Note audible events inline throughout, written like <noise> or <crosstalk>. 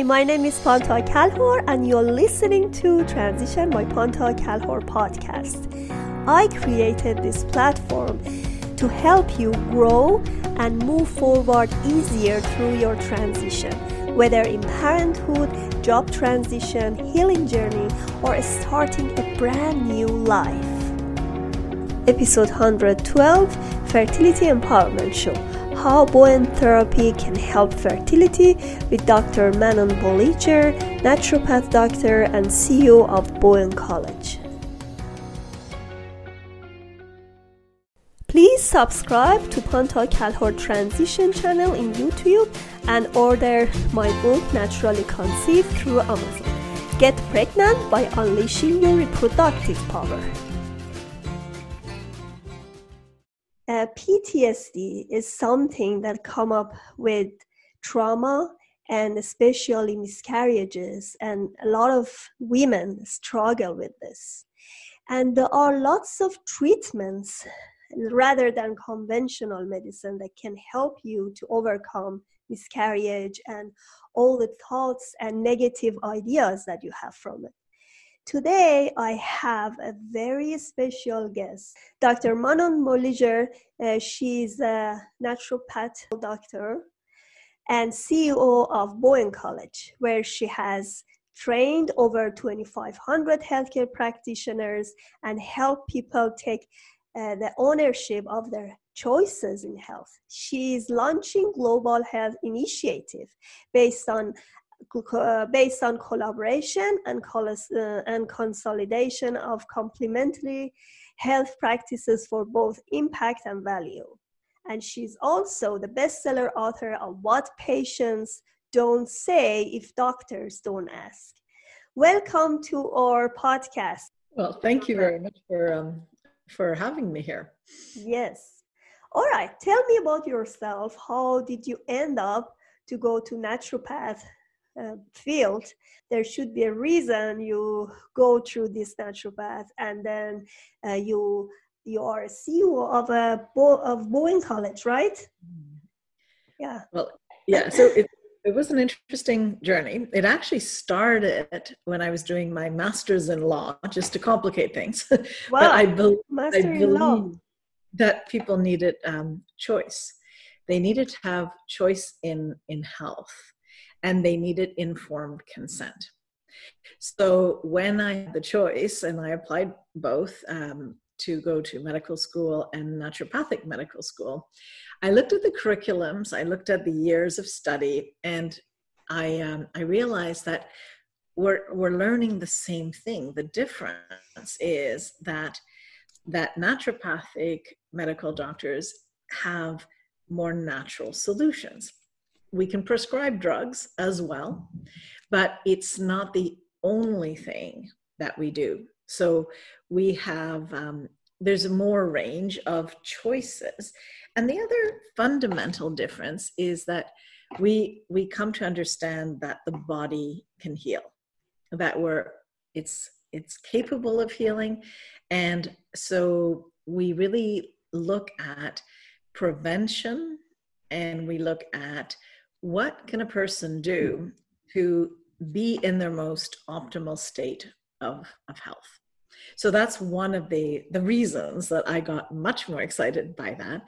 Hi, my name is Panta Kalhor, and you're listening to Transition by Panta Kalhor podcast. I created this platform to help you grow and move forward easier through your transition, whether in parenthood, job transition, healing journey, or starting a brand new life. Episode 112 Fertility Empowerment Show how Bowen therapy can help fertility with Dr. Manon Bolliger, naturopath doctor and CEO of Bowen College. Please subscribe to Panta Kalhor Transition channel in YouTube and order my book Naturally Conceived through Amazon. Get pregnant by unleashing your reproductive power. Uh, PTSD is something that come up with trauma and especially miscarriages and a lot of women struggle with this. And there are lots of treatments rather than conventional medicine that can help you to overcome miscarriage and all the thoughts and negative ideas that you have from it Today, I have a very special guest, Dr. Manon Bolliger. Uh, she's a naturopath doctor and CEO of Bowen College, where she has trained over 2,500 healthcare practitioners and help people take uh, the ownership of their choices in health. She is launching global health initiative based on based on collaboration and, uh, and consolidation of complementary health practices for both impact and value. And she's also the bestseller author of What Patients Don't Say If Doctors Don't Ask. Welcome to our podcast. Well, thank you very much for um, for having me here. Yes. All right. Tell me about yourself. How did you end up to go to naturopath uh, field, there should be a reason you go through this naturopath, and then uh, you you are a CEO of a Bo- of Bowen College, right? Mm-hmm. Yeah. Well, yeah. So it it was an interesting journey. It actually started when I was doing my master's in law, just to complicate things. <laughs> Wow. but I, be- Master I believe law. that people needed um, choice. They needed to have choice in in health and they needed informed consent. So when I had the choice, and I applied both um, to go to medical school and naturopathic medical school, I looked at the curriculums, I looked at the years of study, and I um, I realized that we're we're learning the same thing. The difference is that that naturopathic medical doctors have more natural solutions we can prescribe drugs as well, but it's not the only thing that we do. So we have, um, there's a more range of choices. And the other fundamental difference is that we we come to understand that the body can heal that we're it's it's capable of healing and so we really look at prevention and we look at what can a person do to be in their most optimal state of, of health? So that's one of the, the reasons that I got much more excited by that.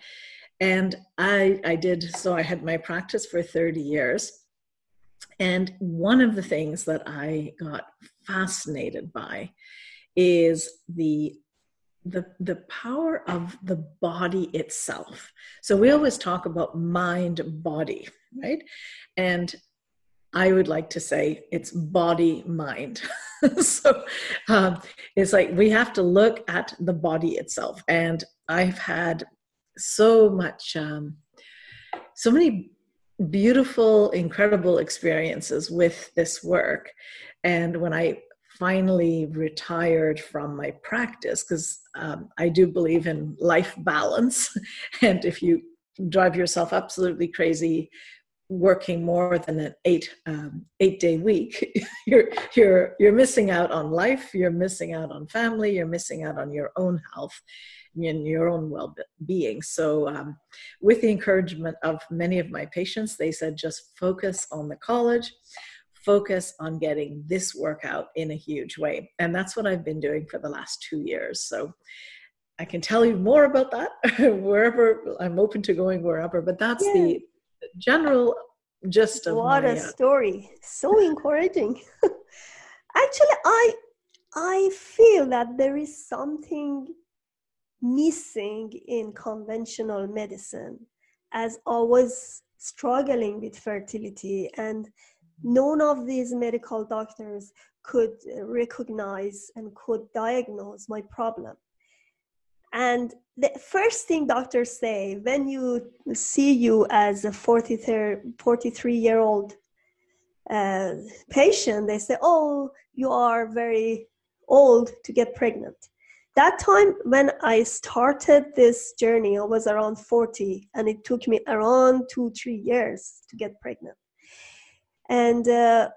And I, I did, so I had my practice for 30 years. And one of the things that I got fascinated by is the the the power of the body itself so we always talk about mind body right? And i would like to say it's body mind. <laughs> So um, it's like we have to look at the body itself. And i've had so much um, so many beautiful incredible experiences with this work. And when i finally retired from my practice because um, I do believe in life balance. <laughs> and if you drive yourself absolutely crazy working more than an eight um, eight day week <laughs> you're you're you're missing out on life you're missing out on family you're missing out on your own health and your own well-being so um, with the encouragement of many of my patients they said just focus on the college focus on getting this workout in a huge way. And that's what I've been doing for the last two years. So I can tell you more about that <laughs> wherever I'm open to going wherever, but that's yeah. the general gist of what my, a uh, story. So encouraging. <laughs> Actually, I I feel that there is something missing in conventional medicine as I was struggling with fertility and none of these medical doctors could recognize and could diagnose my problem and the first thing doctors say when you see you as a 43 year old uh, patient they say oh you are very old to get pregnant. That time when i started this journey i was around 40 and it took me around two three years to get pregnant. And uh,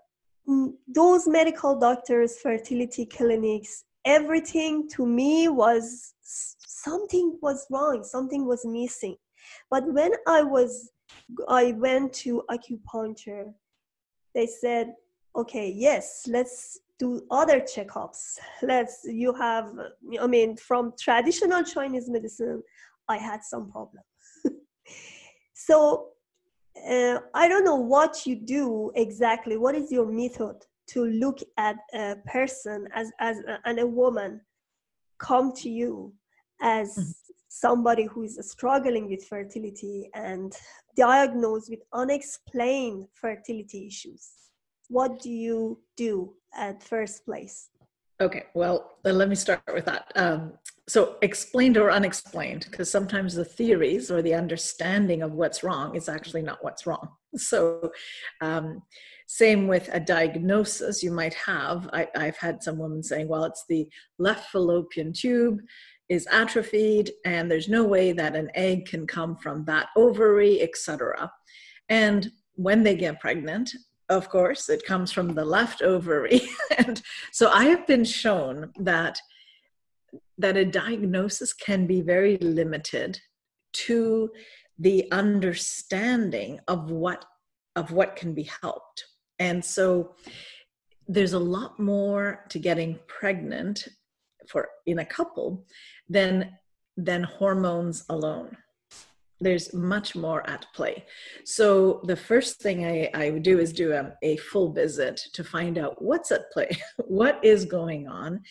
those medical doctors fertility clinics everything to me was something was wrong something was missing. But when i was i went to acupuncture they said okay yes let's do other checkups. Let's you have i mean from traditional chinese medicine i had some problem <laughs> so uh, i don't know what you do exactly. What is your method to look at a person as as a, and a woman come to you as mm-hmm. somebody who is struggling with fertility and diagnosed with unexplained fertility issues what do you do at first place? Okay, well, let me start with that. Um, so, explained or unexplained, because sometimes the theories or the understanding of what's wrong is actually not what's wrong. <laughs> So, um, same with a diagnosis you might have. I, I've had some women saying, well, it's the left fallopian tube is atrophied, and there's no way that an egg can come from that ovary, etc. And when they get pregnant, of course, it comes from the left ovary. <laughs> and so I have been shown that that a diagnosis can be very limited to the understanding of what of what can be helped. And so there's a lot more to getting pregnant for in a couple than than hormones alone there's much more at play. So the first thing I, I would do is do a, a full visit to find out what's at play, <laughs> what is going on.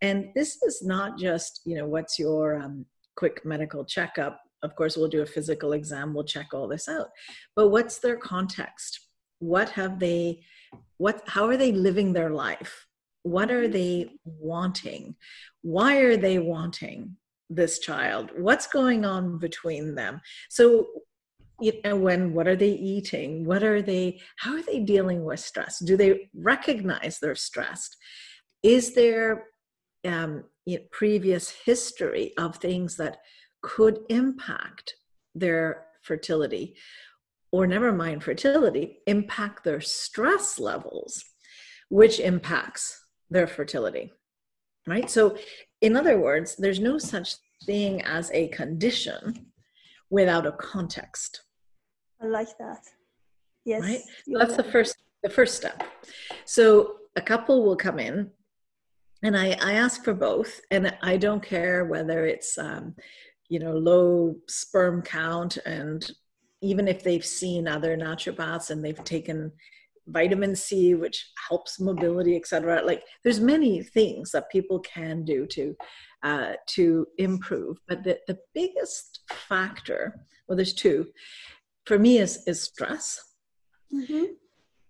And this is not just, you know, what's your um, quick medical checkup. Of course, we'll do a physical exam, we'll check all this out. But what's their context? What have they, what, how are they living their life? What are they wanting? Why are they wanting? this child? What's going on between them? So you know when what are they eating? What are they how are they dealing with stress? Do they recognize they're stressed? Is there um, previous history of things that could impact their fertility? Or never mind fertility impact their stress levels which impacts their fertility right so in other words, there's no such thing as a condition without a context. I like that. Yes. Right? That's the first the first step. So a couple will come in and I, I ask for both and I don't care whether it's um, you know low sperm count and even if they've seen other naturopaths and they've taken vitamin C, which helps mobility, etc. Like there's many things that people can do to uh, to improve, but the, the biggest factor, well, there's two, for me is is stress, mm-hmm.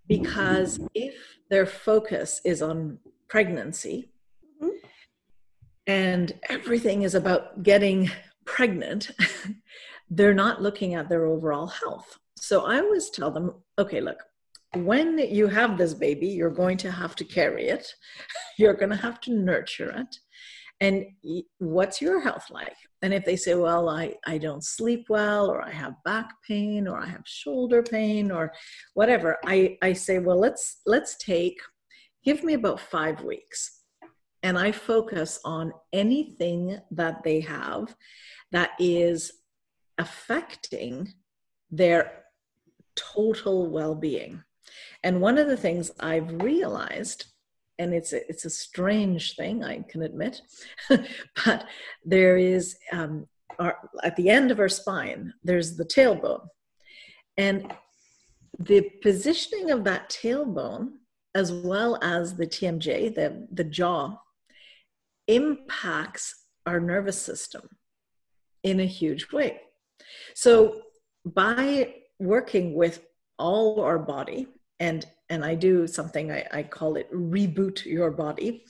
because if their focus is on pregnancy. Mm-hmm. And everything is about getting pregnant. <laughs> they're not looking at their overall health. So I always tell them, okay, look, when you have this baby, you're going to have to carry it, <laughs> you're going to have to nurture it. And what's your health like? And if they say, well, I, I don't sleep well, or I have back pain, or I have shoulder pain, or whatever, I, I say, well, let's let's take, give me about five weeks. And I focus on anything that they have that is affecting their total well being. And one of the things I've realized, and it's a, it's a strange thing, I can admit, <laughs> but there is um, our, at the end of our spine, there's the tailbone. And the positioning of that tailbone, as well as the TMJ, the, the jaw, impacts our nervous system in a huge way. So by working with all our body and and I do something I, I call it reboot your body.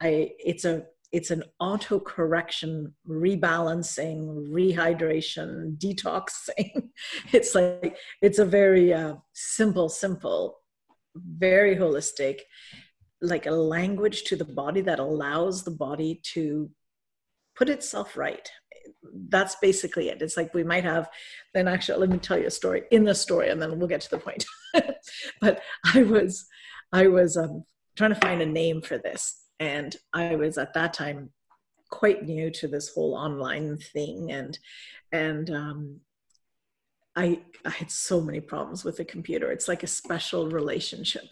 I it's a it's an auto correction, rebalancing, rehydration, <laughs> detoxing. It's like it's a very uh, simple, simple, very holistic, like a language to the body that allows the body to put itself right that's basically it. It's like we might have, then actually, let me tell you a story in the story and then we'll get to the point. <laughs> <laughs> but I was, I was um, trying to find a name for this. And I was at that time quite new to this whole online thing. And, and, um, I, I had so many problems with the computer. It's like a special relationship.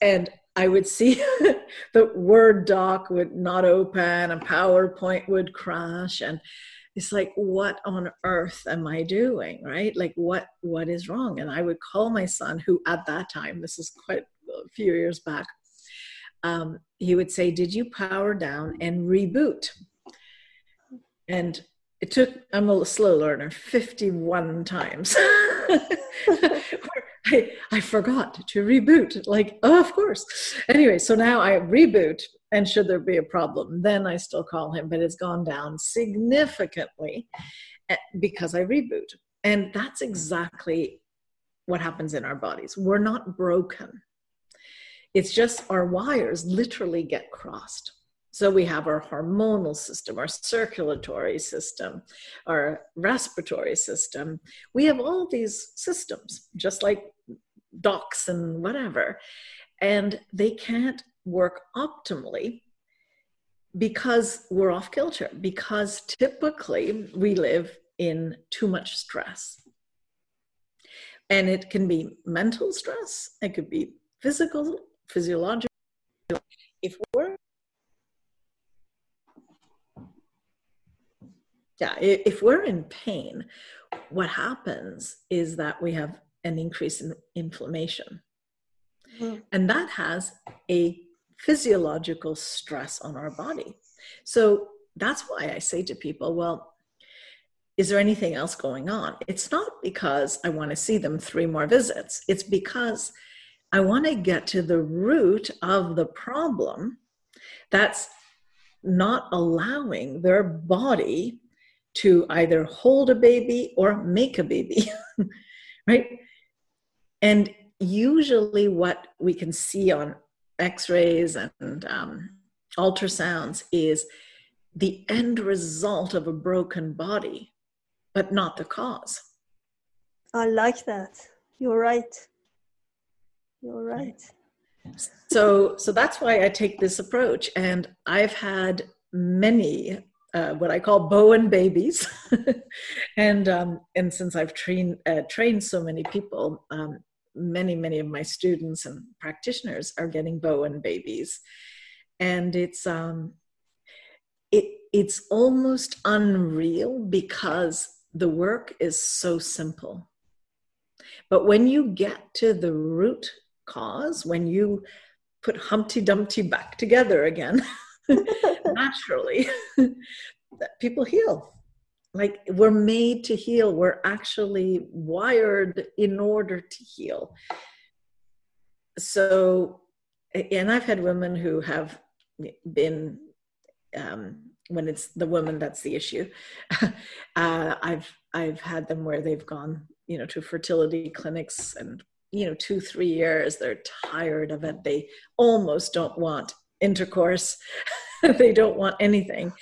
And I would see <laughs> the Word doc would not open and PowerPoint would crash. And it's like what on earth am i doing right? Like what what is wrong? And i would call my son who at that time this is quite a few years back um, he would say did you power down and reboot? And it took i'm a slow learner 51 times. <laughs> I, I forgot to reboot like oh of course. Anyway so now i reboot and should there be a problem then i still call him but it's gone down significantly eh, because i reboot. And that's exactly what happens in our bodies. We're not broken. It's just our wires literally get crossed so we have our hormonal system, our circulatory system, our respiratory system. We have all these systems, just like docs and whatever. And they can't work optimally because we're off kilter, because typically we live in too much stress. And it can be mental stress, it could be physical, physiological. If we're yeah, if we're in pain, what happens is that we have an increase in inflammation. Mm. And that has a physiological stress on our body. So that's why I say to people, well, is there anything else going on? It's not because I want to see them three more visits. It's because I want to get to the root of the problem that's not allowing their body to either hold a baby or make a baby, <laughs> right? And usually, what we can see on x-rays and um, ultrasounds is the end result of a broken body but not the cause. I like that. You're right. You're right. so so that's why i take this approach. And i've had many uh, what I call Bowen babies, <laughs> and um, and since I've trained uh, trained so many people, um, many many of my students and practitioners are getting bowen babies. And it's um it it's almost unreal because the work is so simple. But when you get to the root cause when you put humpty dumpty back together again <laughs> naturally <laughs> people heal. Like we're made to heal. We're actually wired in order to heal. So and i've had women who have been um, when it's the woman that's the issue <laughs> uh, i've i've had them where they've gone you know to fertility clinics and you know two three years they're tired of it. They almost don't want intercourse <laughs> <laughs> they don't want anything.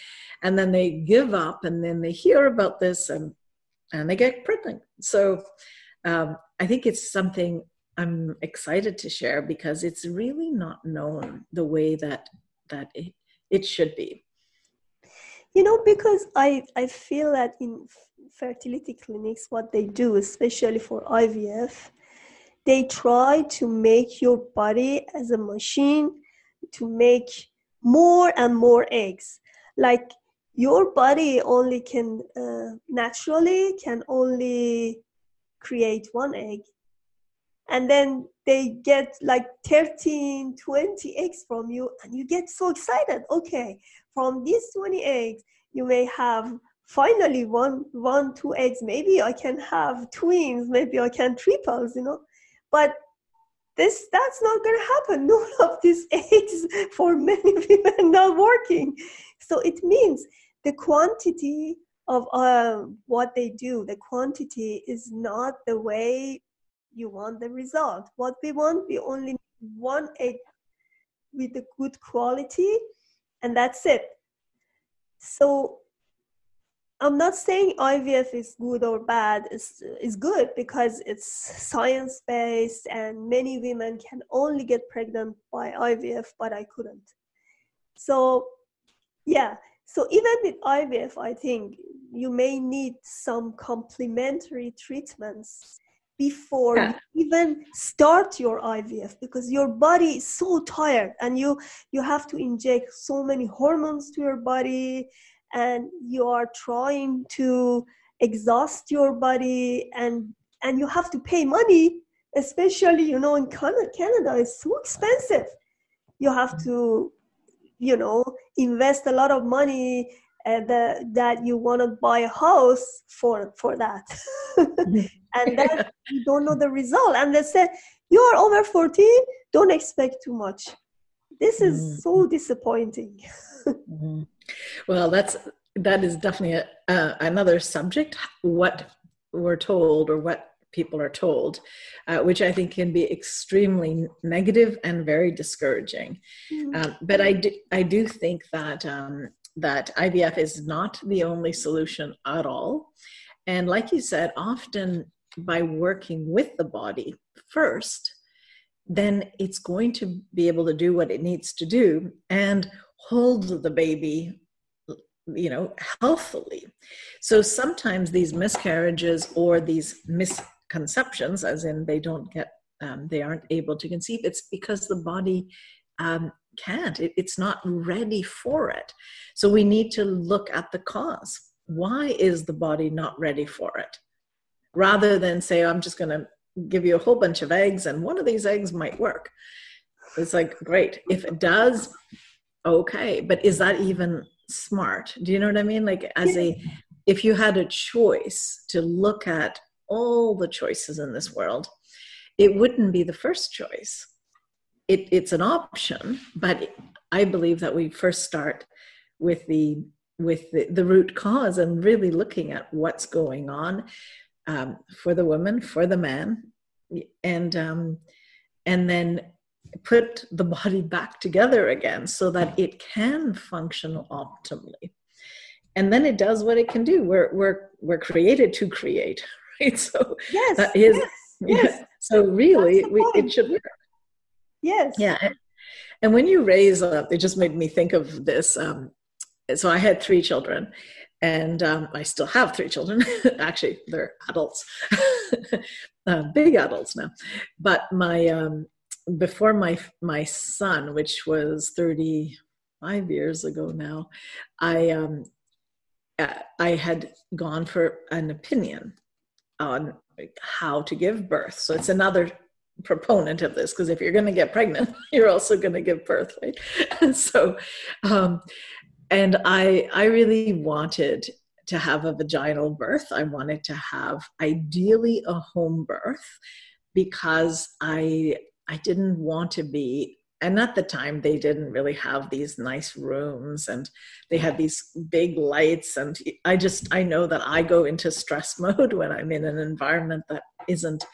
And then they give up and then they hear about this and and they get pregnant. So um, i think it's something i'm excited to share because it's really not known the way that that it, it should be. You know because i i feel that in fertility clinics what they do especially for ivf they try to make your body as a machine to make more and more eggs. Like your body only can uh, naturally can only create one egg. And then they get like 13 20 eggs from you and you get so excited. Okay from these 20 eggs you may have finally one one two eggs. Maybe i can have twins. Maybe i can triples you know? But this that's not going to happen. <laughs> None of these aids for many women not working. So it means the quantity of uh, what they do the quantity is not the way you want the result. What we want we only one egg with a good quality and that's it. So I'm not saying IVF is good or bad. It's, it's good because it's science based and many women can only get pregnant by IVF, but I couldn't. So, yeah. So, even with IVF, I think you may need some complementary treatments before yeah. you even start your IVF because your body is so tired and you you have to inject so many hormones to your body and you are trying to exhaust your body and and you have to pay money especially you know in canada, canada is so expensive. You have to you know invest a lot of money and uh, that you want to buy a house for for that. <laughs> And then you don't know the result. And they say you are over 40 don't expect too much. This is mm-hmm. so disappointing <laughs> mm-hmm. well that's that is definitely a, uh, another subject what we're told or what people are told uh, which i think can be extremely negative and very discouraging mm-hmm. um, but i do i do think that um, that ivf is not the only solution at all and like you said often by working with the body first then it's going to be able to do what it needs to do and hold the baby you know healthfully so sometimes these miscarriages or these misconceptions as in they don't get um, they aren't able to conceive it's because the body um, can't. It, it's not ready for it. So we need to look at the cause. Why is the body not ready for it? Rather than say i'm just going to give you a whole bunch of eggs and one of these eggs might work. It's like great. If it does okay but is that even smart? Do you know what i mean? Like as a if you had a choice to look at all the choices in this world it wouldn't be the first choice. It, it's an option but i believe that we first start with the with the, the root cause and really looking at what's going on um, for the woman for the man. And um, and then put the body back together again so that it can function optimally. And then it does what it can do. We're we're we're created to create <laughs> right? So yes that is yes, <laughs> yes. so really we, it should work. Yes. Yeah and, and when you raise up it just made me think of this um, so i had three children and um, i still have three children. <laughs> Actually they're adults. Uh, big adults now. But my um, before my my son, which was 35 years ago now, I um, I had gone for an opinion on how to give birth. So it's another proponent of this because if you're going to get pregnant, <laughs> you're also going to give birth, right? And <laughs> so, um, and I I really wanted to have a vaginal birth. I wanted to have ideally a home birth because I I didn't want to be, and at the time they didn't really have these nice rooms and they had these big lights. And I just, I know that I go into stress <laughs> mode when I'm in an environment that isn't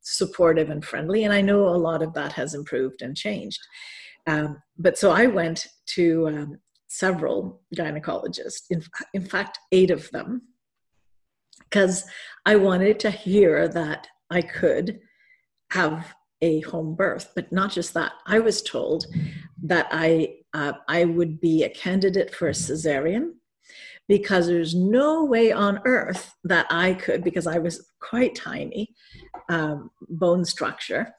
supportive and friendly. And I know a lot of that has improved and changed. Um, but so I went to um, several gynecologists, in, in fact, eight of them, because I wanted to hear that I could have a home birth. But not just that, I was told that I uh, I would be a candidate for a cesarean because there's no way on earth that I could, because I was quite tiny, um, bone structure.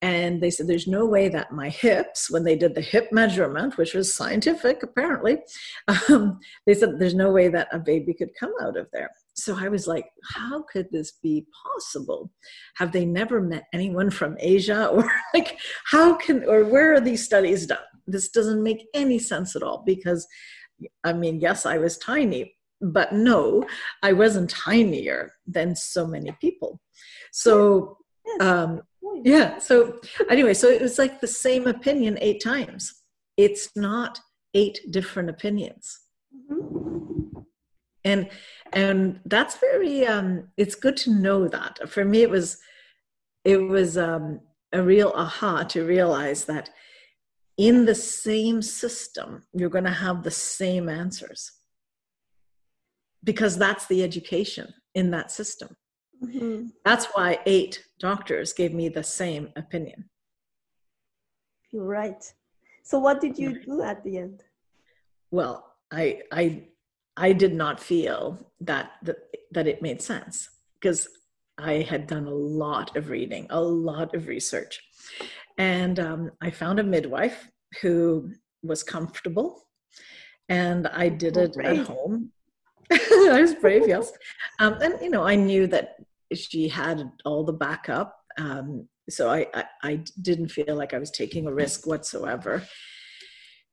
And they said, there's no way that my hips, when they did the hip measurement, which was scientific apparently, <laughs> um, they said, there's no way that a baby could come out of there. So I was like, how could this be possible? Have they never met anyone from Asia? <laughs> Or like, how can, or where are these studies done? This doesn't make any sense at all because, I mean, yes, I was tiny, but no, I wasn't tinier than so many people. So, um, yeah so anyway so it was like the same opinion eight times it's not eight different opinions mm-hmm. And and that's very um it's good to know that for me it was it was um a real aha to realize that in the same system you're going to have the same answers because that's the education in that system Mm-hmm. That's why eight doctors gave me the same opinion. You're right. So what did you do at the end? Well, I I I did not feel that that, that it made sense because I had done a lot of reading, a lot of research, and um, I found a midwife who was comfortable, and I did oh, it at home. <laughs> I was brave, yes, um, and you know I knew that she had all the backup. Um, so I, I, I didn't feel like I was taking a risk whatsoever.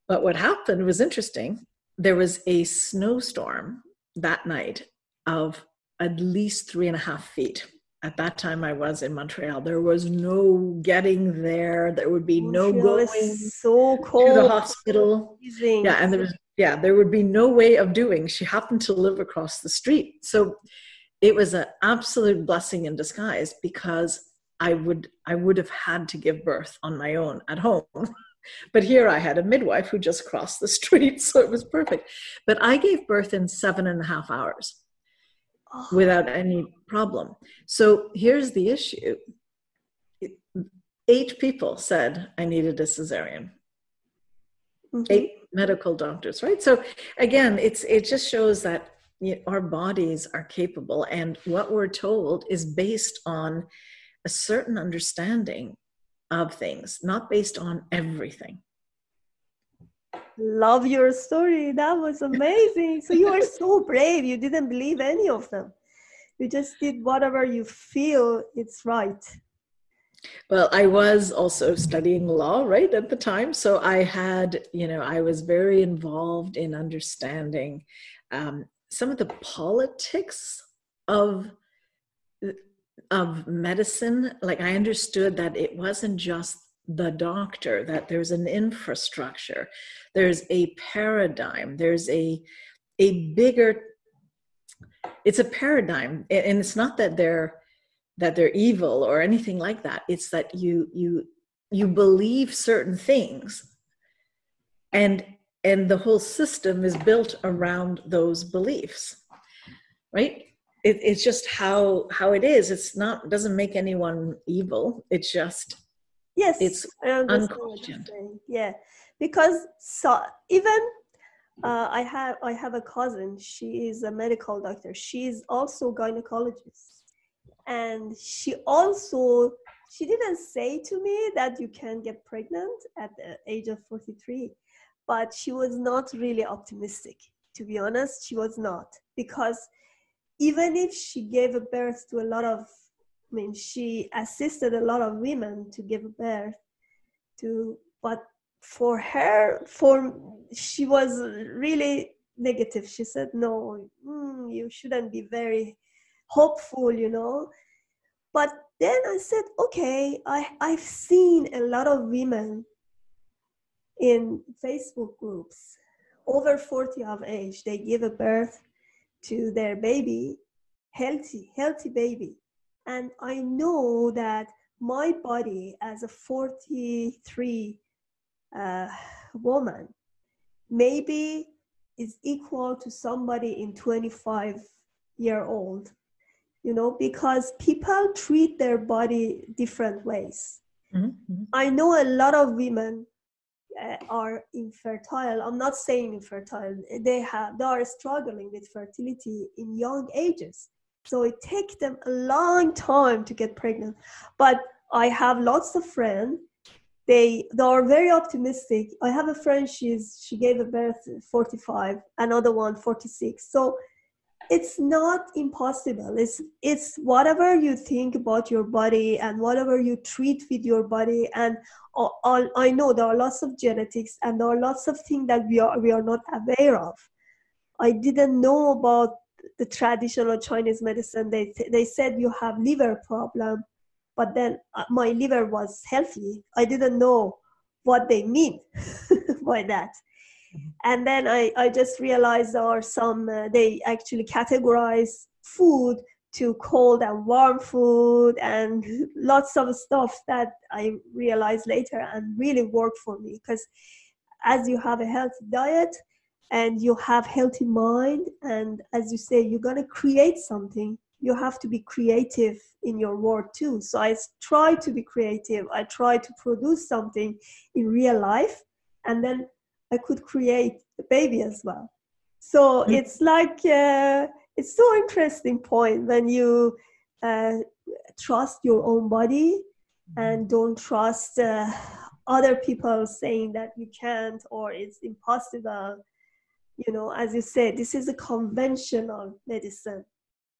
But what happened was interesting. There was a snowstorm that night of at least three and a half feet. At that time, I was in Montreal. There was no getting there. There would be no going so cold. to the hospital. Amazing. Yeah, and there was yeah, there would be no way of doing. She happened to live across the street, so it was an absolute blessing in disguise because I would I would have had to give birth on my own at home. <laughs> but here I had a midwife who just crossed the street, <laughs> so it was perfect. But I gave birth in seven and a half hours oh. without any problem. So here's the issue. Eight people said I needed a cesarean. Mm-hmm. Eight medical doctors, right? So again, it's it just shows that our bodies are capable and what we're told is based on a certain understanding of things not based on everything. Love your story. That was amazing. So you are so <laughs> brave. You didn't believe any of them. You just did whatever you feel it's right. Well i was also studying law right at the time. So i had you know i was very involved in understanding um, some of the politics of of medicine like i understood that it wasn't just the doctor that there's an infrastructure there's a paradigm there's a a bigger it's a paradigm and it's not that they're that they're evil or anything like that. It's that you you you believe certain things and and the whole system is built around those beliefs right it, it's just how how it is. It's not doesn't make anyone evil. It's just yes it's unquestioned yeah because so even uh, i have i have a cousin. She is a medical doctor. She's also gynecologist. And she also she didn't say to me that you can get pregnant at the age of 43 but she was not really optimistic to be honest. She was not because even if she gave birth to a lot of i mean she assisted a lot of women to give birth to but for her for she was really negative. She said no mm, you shouldn't be very hopeful you know. But then i said okay i i've seen a lot of women in Facebook groups over 40 of age, they give a birth to their baby, healthy, healthy baby. And I know that my body as a 43 uh, woman maybe is equal to somebody in 25 year old you know because people treat their body different ways mm-hmm. i know a lot of women uh, are infertile. I'm not saying infertile. They have they are struggling with fertility in young ages. So it takes them a long time to get pregnant. But i have lots of friends. They they are very optimistic. I have a friend she's she gave a birth 45 another one 46 so it's not impossible. It's it's whatever you think about your body and whatever you treat with your body and all, all, i know there are lots of genetics and there are lots of things that we are we are not aware of. I didn't know about the traditional chinese medicine. They they said you have liver problem but then uh, my liver was healthy. I didn't know what they mean <laughs> by that and then I, I just realized there are some uh, they actually categorize food to cold and warm food and <laughs> lots of stuff that I realized later and really worked for me. Because as you have a healthy diet and you have healthy mind and as you say you're going to create something you have to be creative in your work too. So i try to be creative. I try to produce something in real life and then I could create the baby as well. So mm-hmm. it's like uh, it's so interesting point when you uh, trust your own body mm-hmm. and don't trust uh, other people saying that you can't or it's impossible. You know, as you said, this is a conventional medicine.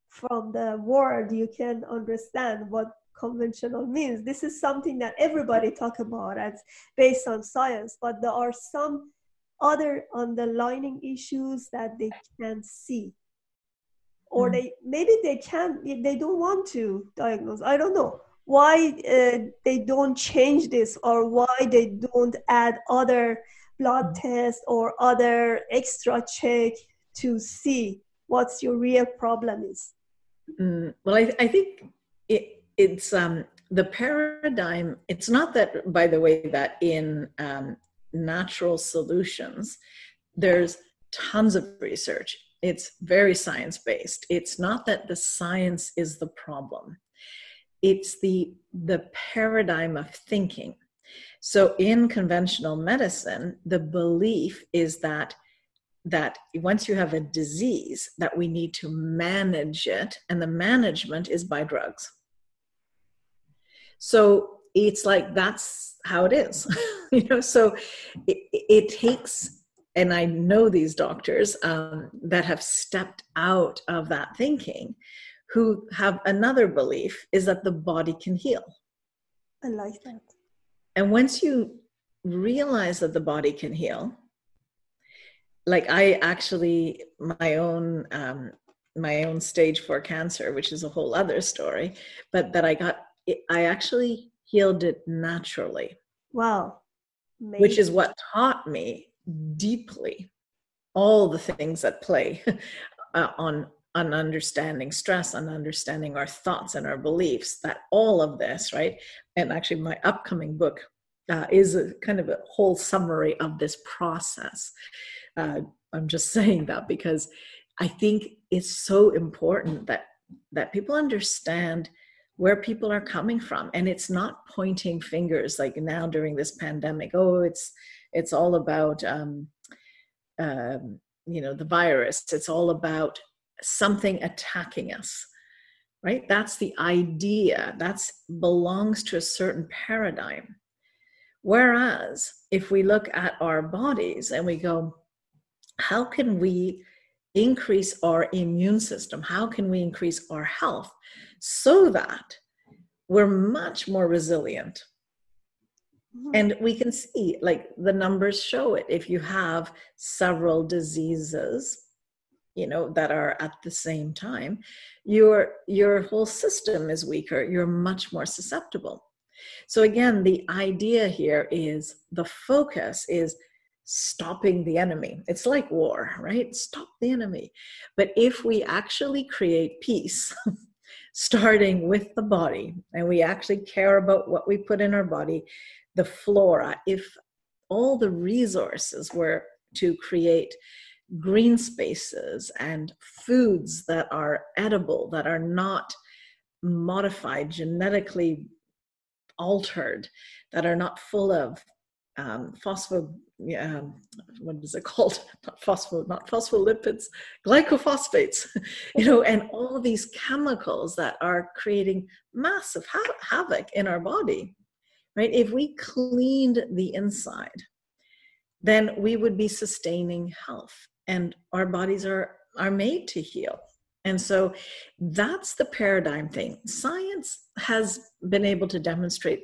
From the word, you can understand what conventional means. This is something that everybody talk about as based on science, but there are some other underlining issues that they can't see or mm. they maybe they can't they don't want to diagnose i don't know why uh, they don't change this or why they don't add other blood mm. tests or other extra check to see what's your real problem is mm, well I, I think it, it's um, the paradigm it's not that by the way that in um, natural solutions, there's tons of research. It's very science based. It's not that the science is the problem. It's the the paradigm of thinking. So in conventional medicine, the belief is that that once you have a disease that we need to manage it and the management is by drugs. So it's like that's how it is <laughs> you know? So it, it, takes and i know these doctors um, that have stepped out of that thinking who have another belief is that the body can heal. I like that. And once you realize that the body can heal like i actually my own um, my own stage four cancer which is a whole other story but that i got i actually healed it naturally. Wow. Amazing. Which is what taught me deeply all the things that play <laughs> uh, on on understanding stress on understanding our thoughts and our beliefs that all of this right and actually my upcoming book uh, is a kind of a whole summary of this process uh, i'm just <laughs> saying that because i think it's so important that that people understand where people are coming from and it's not pointing fingers like now during this pandemic oh it's it's all about um, um, you know the virus. It's all about something attacking us right? That's the idea. That's belongs to a certain paradigm. Whereas if we look at our bodies and we go how can we increase our immune system? How can we increase our health so that we're much more resilient. Mm-hmm. And we can see, like the numbers show it. If you have several diseases, you know, that are at the same time, your your whole system is weaker. You're much more susceptible. So again, the idea here is the focus is stopping the enemy. It's like war, right? Stop the enemy. But if we actually create peace <laughs> starting with the body, and we actually care about what we put in our body, the flora, if all the resources were to create green spaces and foods that are edible, that are not modified, genetically altered, that are not full of um, phospho, um, what is it <laughs> called? Not phospho, not phospholipids, glycophosphates, <laughs> you know, and all these chemicals that are creating massive ha- havoc in our body, right? If we cleaned the inside, then we would be sustaining health, and our bodies are are made to heal. And so that's the paradigm thing. Science has been able to demonstrate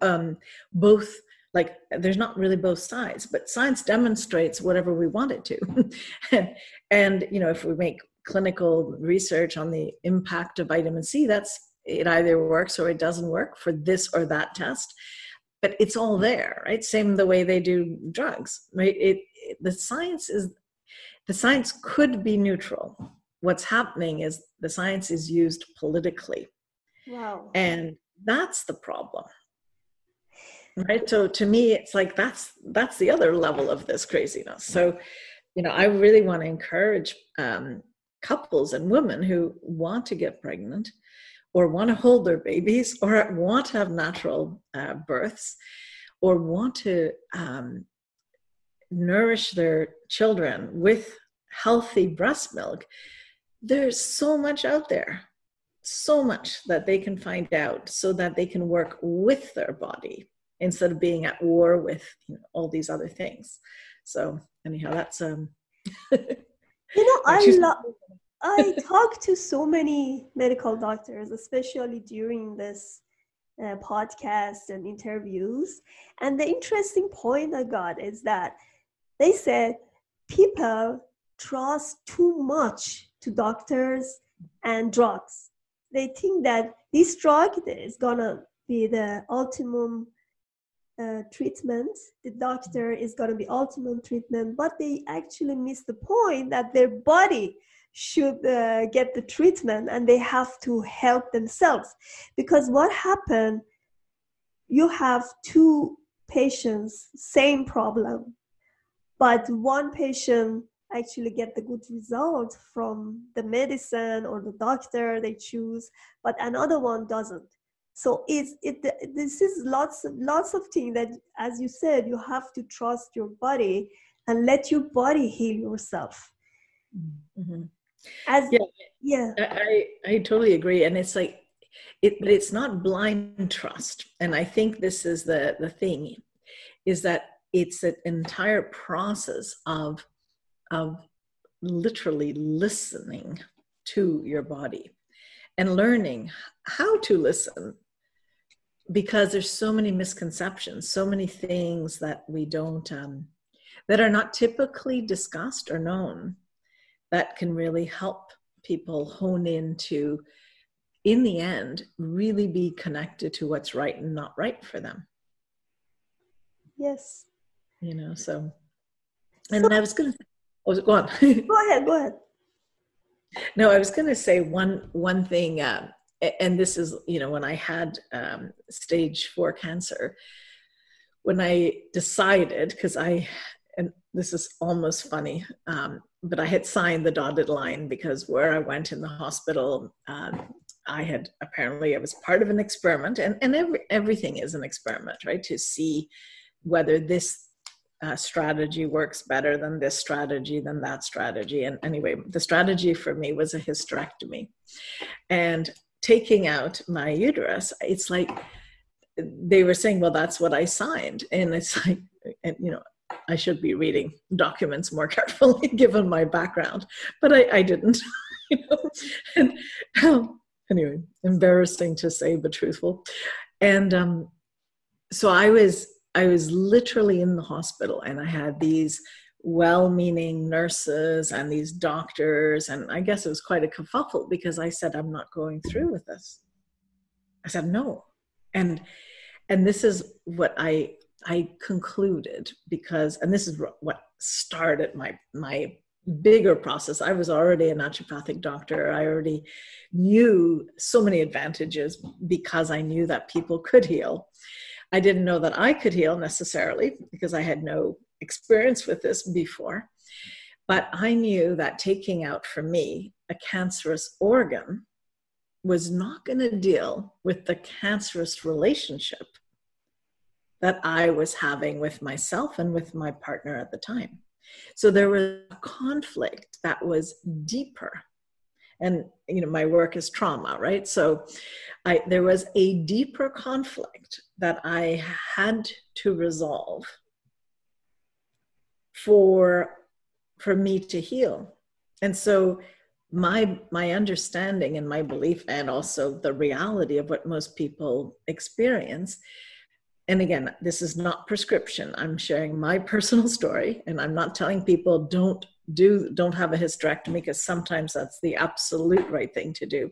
um, both like there's not really both sides but science demonstrates whatever we want it to. <laughs> And, and you know if we make clinical research on the impact of vitamin c that's it either works or it doesn't work for this or that test. But it's all there right? Same the way they do drugs right? It, it the science is the science could be neutral. What's happening is the science is used politically. Wow. And that's the problem right? So to me it's like that's that's the other level of this craziness. So you know i really want to encourage um, couples and women who want to get pregnant or want to hold their babies or want to have natural uh, births or want to um, nourish their children with healthy breast milk there's so much out there so much that they can find out so that they can work with their body instead of being at war with you know, all these other things. So anyhow, that's um. <laughs> you know, <laughs> I love. I talk to so many medical doctors, especially during this uh, podcast and interviews. And the interesting point I got is that they said people trust too much to doctors and drugs. They think that this drug is gonna be the ultimate uh, treatment, the doctor is going to be ultimate treatment, but they actually miss the point that their body should uh, get the treatment and they have to help themselves. Because what happened, you have two patients, same problem, but one patient actually get the good result from the medicine or the doctor they choose, but another one doesn't so it's it this is lots of lots of things that as you said you have to trust your body and let your body heal yourself. Mm-hmm. as yeah, yeah. I i totally agree. And it's like it but it's not blind trust. And i think this is the the thing is that it's an entire process of of literally listening to your body and learning how to listen because there's so many misconceptions so many things that we don't um, that are not typically discussed or known that can really help people hone in to in the end really be connected to what's right and not right for them. Yes. You know so and so, i was gonna oh go on. <laughs> Go ahead go ahead. No i was gonna say one one thing uh, and this is you know when i had um, stage four cancer when i decided because i and this is almost funny um, but i had signed the dotted line because where i went in the hospital um, i had apparently i was part of an experiment and, and every, everything is an experiment right to see whether this uh, strategy works better than this strategy than that strategy. And anyway the strategy for me was a hysterectomy. And taking out my uterus, it's like they were saying, well, that's what I signed. And it's <laughs> like, and, you know, I should be reading documents more <laughs> carefully given my background, but I, I didn't. <laughs> you know? And um, anyway, embarrassing to say, but truthful. And um, so I was, I was literally in the hospital, and I had these well-meaning nurses and these doctors and i guess it was quite a kerfuffle because i said i'm not going through with this. I said no. And and this is what i i concluded because and this is what started my my bigger process. I was already a naturopathic doctor. I already knew so many advantages because i knew that people could heal. I didn't know that i could heal necessarily because i had no experience with this before, but I knew that taking out for me a cancerous organ was not going to deal with the cancerous relationship that I was having with myself and with my partner at the time. So there was a conflict that was deeper. And you know, my work is trauma, right? So I there was a deeper conflict that I had to resolve for for me to heal. And so my my understanding and my belief and also the reality of what most people experience and again this is not prescription i'm sharing my <laughs> personal story and i'm not telling people don't do don't have a hysterectomy because sometimes that's the absolute right thing to do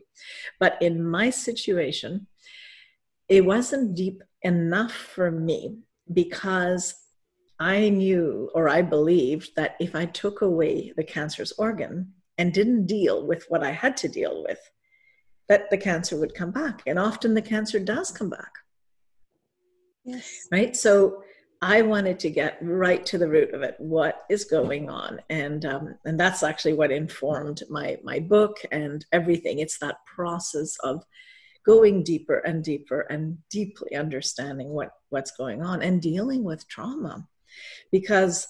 but in my situation it wasn't deep enough for me because i knew or i believed that if i took away the cancerous organ and didn't deal with what I had to deal with, that the cancer would come back. And often the cancer does come back. Yes. Right? So I wanted to get right to the root of it. What is going on? And um, and that's actually what informed my my book and everything. It's that process of going deeper and deeper and deeply understanding what what's going on and dealing with trauma, because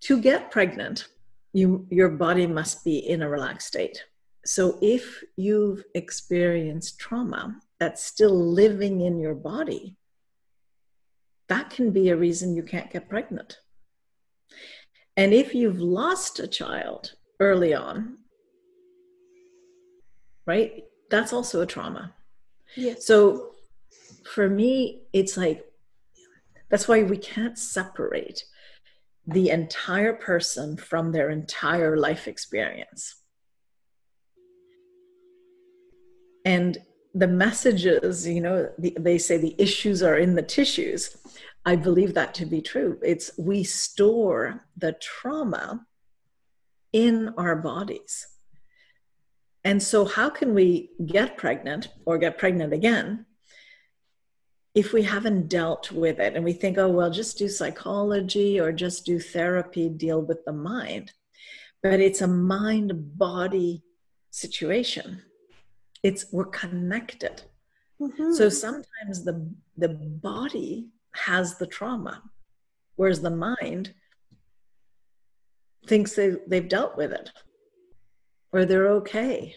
to get pregnant you your body must be in a relaxed state. So if you've experienced trauma that's still living in your body that can be a reason you can't get pregnant. And if you've lost a child early on right that's also a trauma. Yes. so for me it's like that's why we can't separate the entire person from their entire life experience. And the messages, you know, the, they say the issues are in the tissues. I believe that to be true. It's we store the trauma in our bodies. And so, how can we get pregnant or get pregnant again if we haven't dealt with it and we think, oh, well, just do psychology or just do therapy, deal with the mind. But it's a mind body situation. It's we're connected. Mm-hmm. So sometimes the the body has the trauma, whereas the mind thinks they, they've dealt with it or they're okay.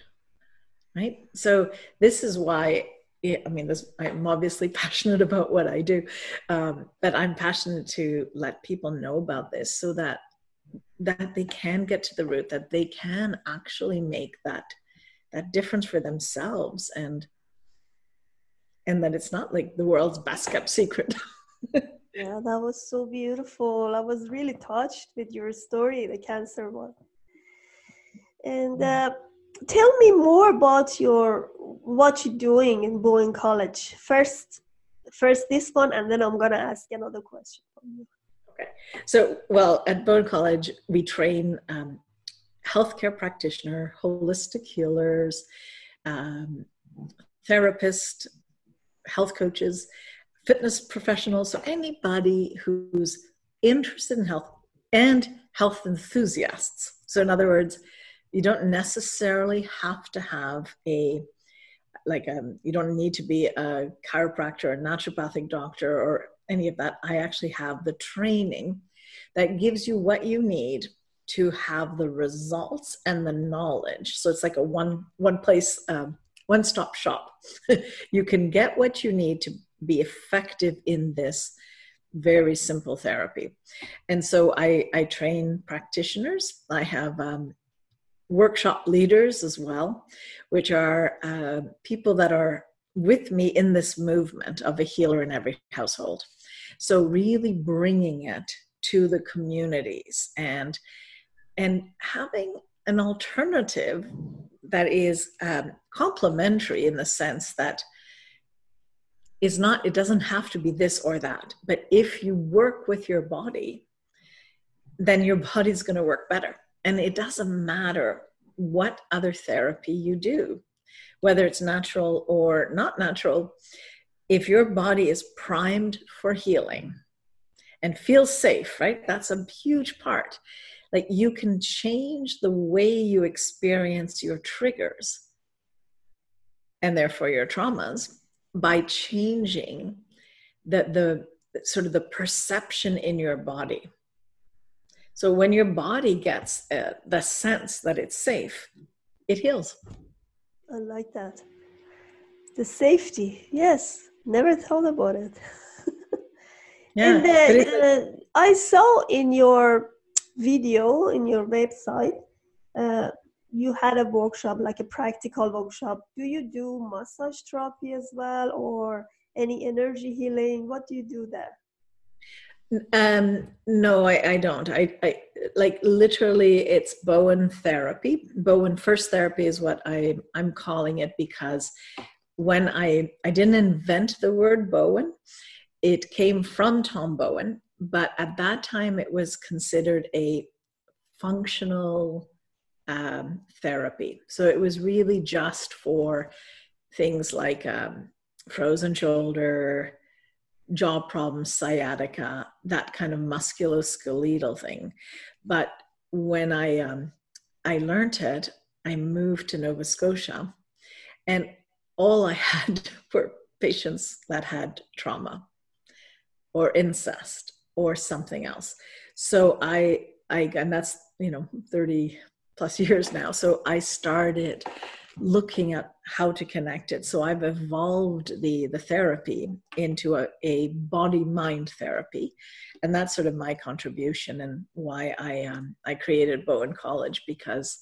Right? So this is why I mean, this, I'm obviously <laughs> passionate about what I do, um, but I'm passionate to let people know about this so that that they can get to the root, that they can actually make that that difference for themselves, and and that it's not like the world's best kept secret. <laughs> yeah, that was so beautiful. I was really touched with your story, the cancer one, and. Uh, tell me more about your what you're doing in Bowen College. First, first this one, and then I'm gonna ask another question. Okay. So, well, at Bowen College, we train um, healthcare practitioner, holistic healers, um, therapists, health coaches, fitness professionals. So anybody who's interested in health and health enthusiasts. So, in other words, you don't necessarily have to have a like um, you don't need to be a chiropractor or naturopathic doctor or any of that. I actually have the training that gives you what you need to have the results and the knowledge. So it's like a one one place um, one stop shop. <laughs> You can get what you need to be effective in this very simple therapy. And so i i train practitioners. I have um, workshop leaders as well, which are uh, people that are with me in this movement of a healer in every household. So really bringing it to the communities and and having an alternative that is um, complementary in the sense that is not it doesn't have to be this or that but if you work with your body then your body's going to work better and it doesn't matter what other therapy you do, whether it's natural or not natural. If your body is primed for healing and feels safe, right? That's a huge part. Like you can change the way you experience your triggers and therefore your traumas by changing that the sort of the perception in your body. So when your body gets uh, the sense that it's safe, it heals. I like that. The safety, yes. Never thought about it. <laughs> yeah, and then, uh, I saw in your video in your website uh, you had a workshop like a practical workshop do you do massage therapy as well or any energy healing what do you do there um no i i don't. I i like literally it's bowen therapy. Bowen first therapy is what i i'm calling it because when i i didn't invent the word bowen it came from tom bowen but at that time it was considered a functional um, therapy. So it was really just for things like um, frozen shoulder jaw problems sciatica that kind of musculoskeletal thing but when i um, i learned it i moved to nova scotia and all i <laughs> had were patients that had trauma or incest or something else. So I, I, and that's, you know, 30 plus years now. So I started looking at how to connect it. So I've evolved the, the therapy into a, a body mind therapy. And that's sort of my contribution and why I, um, I created Bowen College because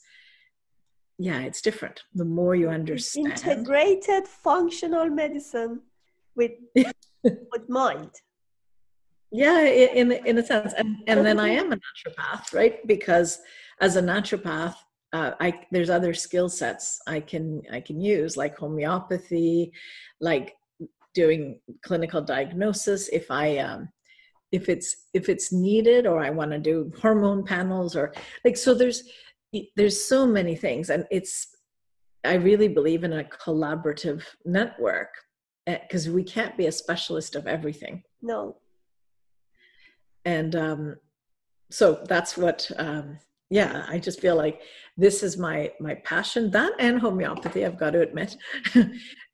yeah, it's different. The more you understand. Integrated functional medicine with, <laughs> with mind yeah in in a sense and and then i am a naturopath right because as a naturopath uh, I there's other skill sets I can I can use like homeopathy, like doing clinical diagnosis. If I um, if it's if it's needed or I want to do hormone panels or like so there's there's so many things. And it's I really believe in a collaborative network because eh, we can't be a specialist of everything. No, and um, so that's what um, yeah i just feel like this is my my passion. That and homeopathy i've got to admit. <laughs>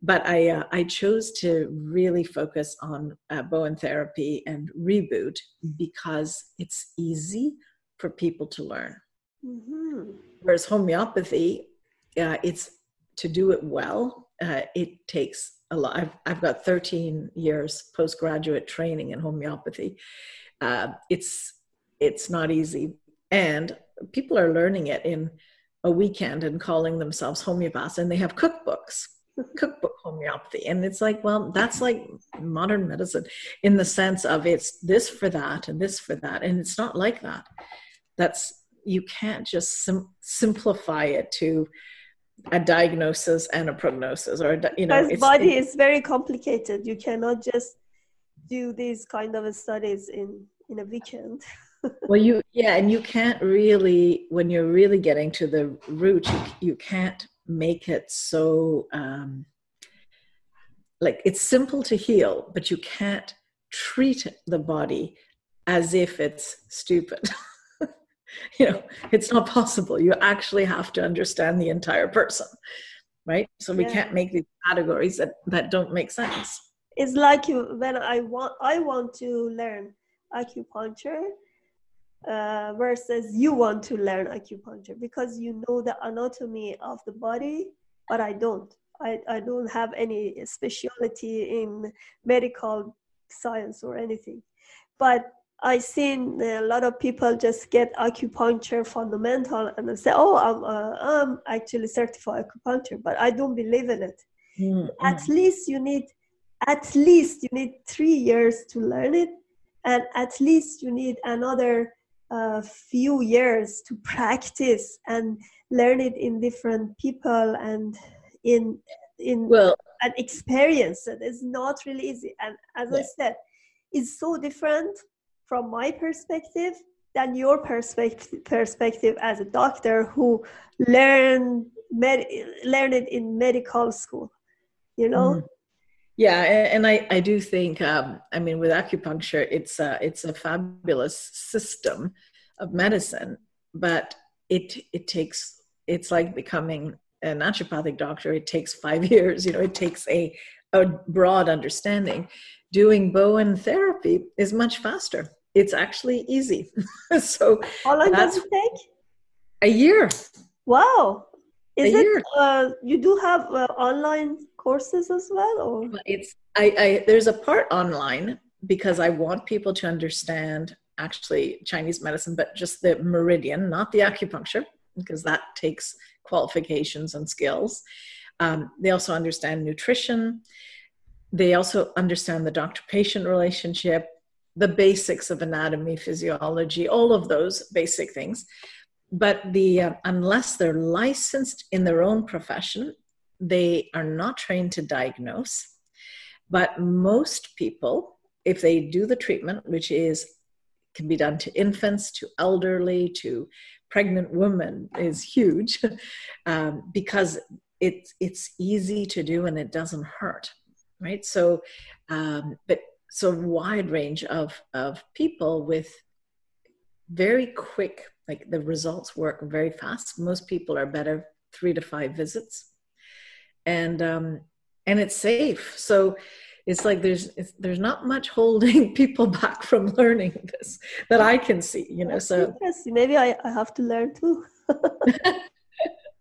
But i uh, i chose to really focus on uh, bowen therapy and reboot because it's easy for people to learn. Mm-hmm. whereas homeopathy uh, it's to do it well uh, it takes a lot I've, I've got 13 years postgraduate training in homeopathy. Uh, it's it's not easy. And people are learning it in a weekend and calling themselves homeopaths and they have cookbooks <laughs> cookbook homeopathy. And it's like well that's like modern medicine in the sense of it's this for that and this for that. And it's not like that. That's you can't just sim- simplify it to a diagnosis and a prognosis or you know because body is very complicated. You cannot just do these kind of studies in in a weekend <laughs> well you yeah and you can't really when you're really getting to the root you, you can't make it so um like it's simple to heal but you can't treat the body as if it's stupid. <laughs> You know it's not possible. You actually have to understand the entire person right? So we yeah. can't make these categories that that don't make sense. It's like you, when I want I want to learn acupuncture uh, versus you want to learn acupuncture because you know the anatomy of the body, but I don't. I, I don't have any specialty in medical science or anything. But I've seen a lot of people just get acupuncture fundamental and they say, "Oh, I'm uh, I'm actually certified acupuncture," but I don't believe in it. Mm-hmm. At least you need at least you need three years to learn it and at least you need another uh, few years to <laughs> practice and learn it in different people and in in well an experience that is not really easy. And as yeah. i said it's so different from my perspective than your perspective perspective as a doctor who learned med- learned it in medical school you know? Mm-hmm yeah, and I, I do think um, I mean with acupuncture it's a, it's a fabulous system of medicine, but it it takes it's like becoming a naturopathic doctor. It takes five <laughs> years. You know, it takes a a broad understanding. doing Bowen therapy is much faster. It's actually easy. <laughs> so how long does it take? A year. Wow. Is a it uh, you do have uh, online courses as well or it's I, I there's a part online because I want people to understand actually Chinese medicine, but just the meridian, not the acupuncture, because that takes qualifications and skills. Um, they also understand nutrition. They also understand the doctor patient relationship, the basics of anatomy, physiology, all of those basic things. But the uh, unless they're licensed in their own profession, they are not trained to diagnose. But most people, if they do the treatment, which is can be done to infants, to elderly, to pregnant women, is huge <laughs> um, because it's it's easy to do and it doesn't hurt, right? So, um, but so wide range of of people with very quick, like the results work very fast. Most people are better three to five visits, and um, and it's safe. So it's like there's it's, there's not much holding <laughs> people back from learning this that I can see, you know. so <laughs> yes, maybe I, I have to learn too. <laughs>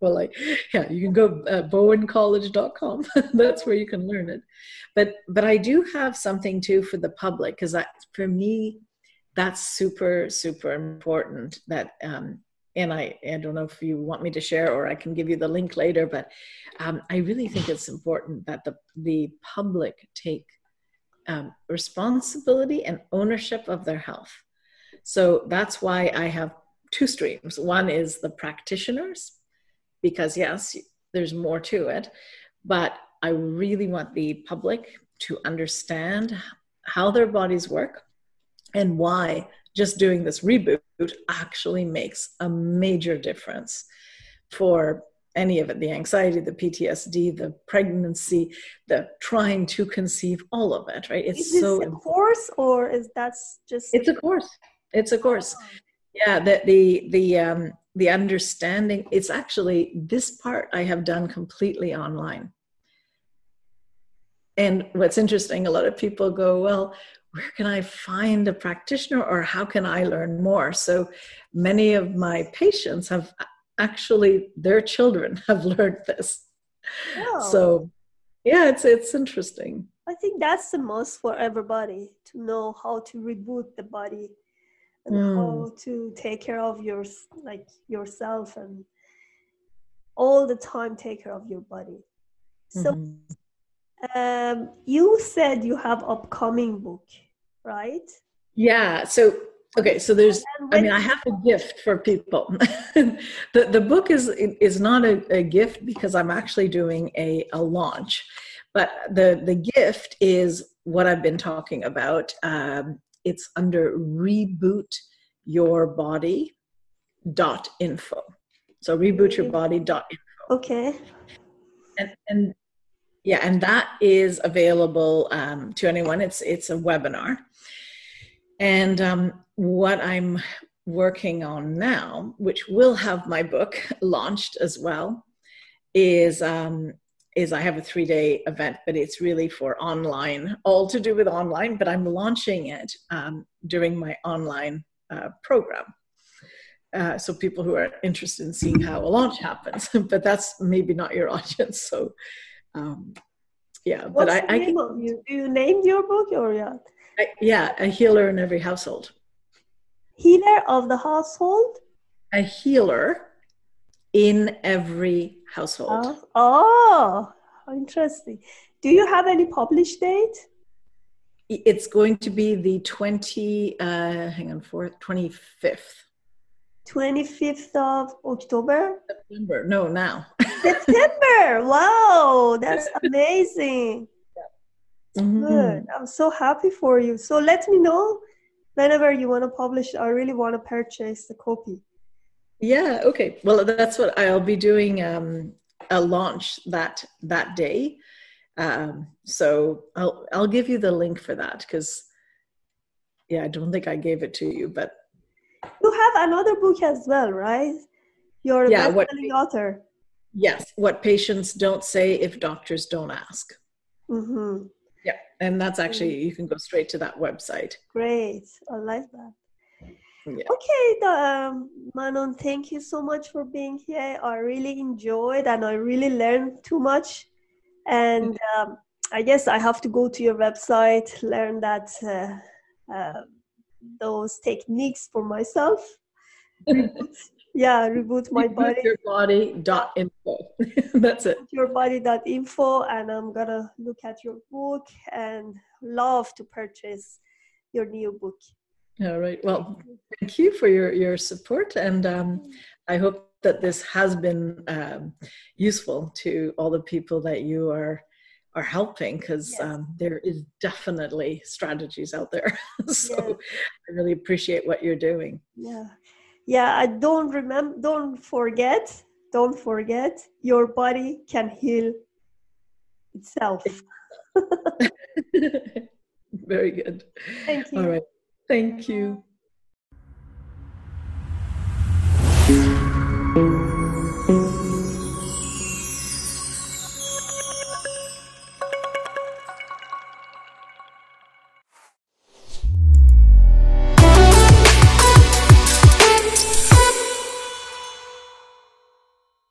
well, like yeah, you can go uh, bowencollege.com. That's where you can learn it. But but I do have something too for the public because for me that's super super important that um, and I, I don't know if you want me to share or I can give you the link later, but um, I really think it's important that the, the public take um, responsibility and ownership of their health. So that's why I have two streams. One is the practitioners, because yes, there's more to it, but I really want the public to understand how their bodies work and why just doing this reboot actually makes a major difference for any of it the anxiety the ptsd the pregnancy the trying to conceive all of it right? It's is so a course or is that's just it's a course. It's a course. Oh. yeah the the the um the understanding it's actually this part i have done completely online. And what's interesting a lot of people go well where can I find a practitioner or how can I learn more? So many of my patients have actually their children <laughs> have learned this. Oh. So yeah, it's it's interesting. I think that's the most for everybody to know how to reboot the body and mm. how to take care of your like yourself and all the time take care of your body. So mm-hmm um, you said you have upcoming book, right? Yeah. So okay. So there's. I mean, I have a gift for people. <laughs> the The book is is not a, a gift because I'm actually doing a a launch, but the the gift is what I've been talking about. Um, it's under reboot your body dot info. So reboot your body dot info. Okay. And and yeah and that is available um, to anyone. It's it's a webinar. And um, what i'm working on now which will have my book <laughs> launched as well is um, is i have a three day event but it's really for online all to do with online but i'm launching it um, during my online uh, program. Uh, so people who are interested in seeing how a launch happens <laughs> but that's maybe not your <laughs> audience so um, yeah, What's but I, I can. You, you named your book or yeah? I, yeah, a healer in every household. Healer of the household. A healer in every household. Oh, oh interesting. Do you have any published date? It's going to be the 20, uh, hang on, for 25th. 25th of October? September. No, now. <laughs> September. Wow, that's amazing. Mm-hmm. Good. I'm so happy for you. So let me know whenever you want to publish. I really want to purchase the copy. Yeah. Okay. Well, that's what I'll be doing. Um, a launch that that day. Um, so I'll I'll give you the link for that because yeah, I don't think I gave it to you, but you have another book as well, right? You're a yeah, best-selling author. Yes, what patients don't say if doctors don't ask. Mm-hmm. Yeah, and that's actually you can go straight to that website. Great, I like that. Yeah. Okay, um, Manon, thank you so much for being here. I really enjoyed and I really learned too much. And mm-hmm. um, I guess I have to go to your website, learn that uh, uh, those techniques for myself. <laughs> <laughs> Yeah, reboot my body. Your body dot info. <laughs> That's it. Your body dot info, and I'm gonna look at your book and love to purchase your new book. All right. Well, thank you for your your support, and um, I hope that this has been um, useful to all the people that you are are helping because yes. um, there is definitely strategies out there. <laughs> so yeah. I really appreciate what you're doing. Yeah, yeah. I don't remember. Don't forget. Don't forget. Your body can heal itself. <laughs> Very good. Thank you. All right. Thank you.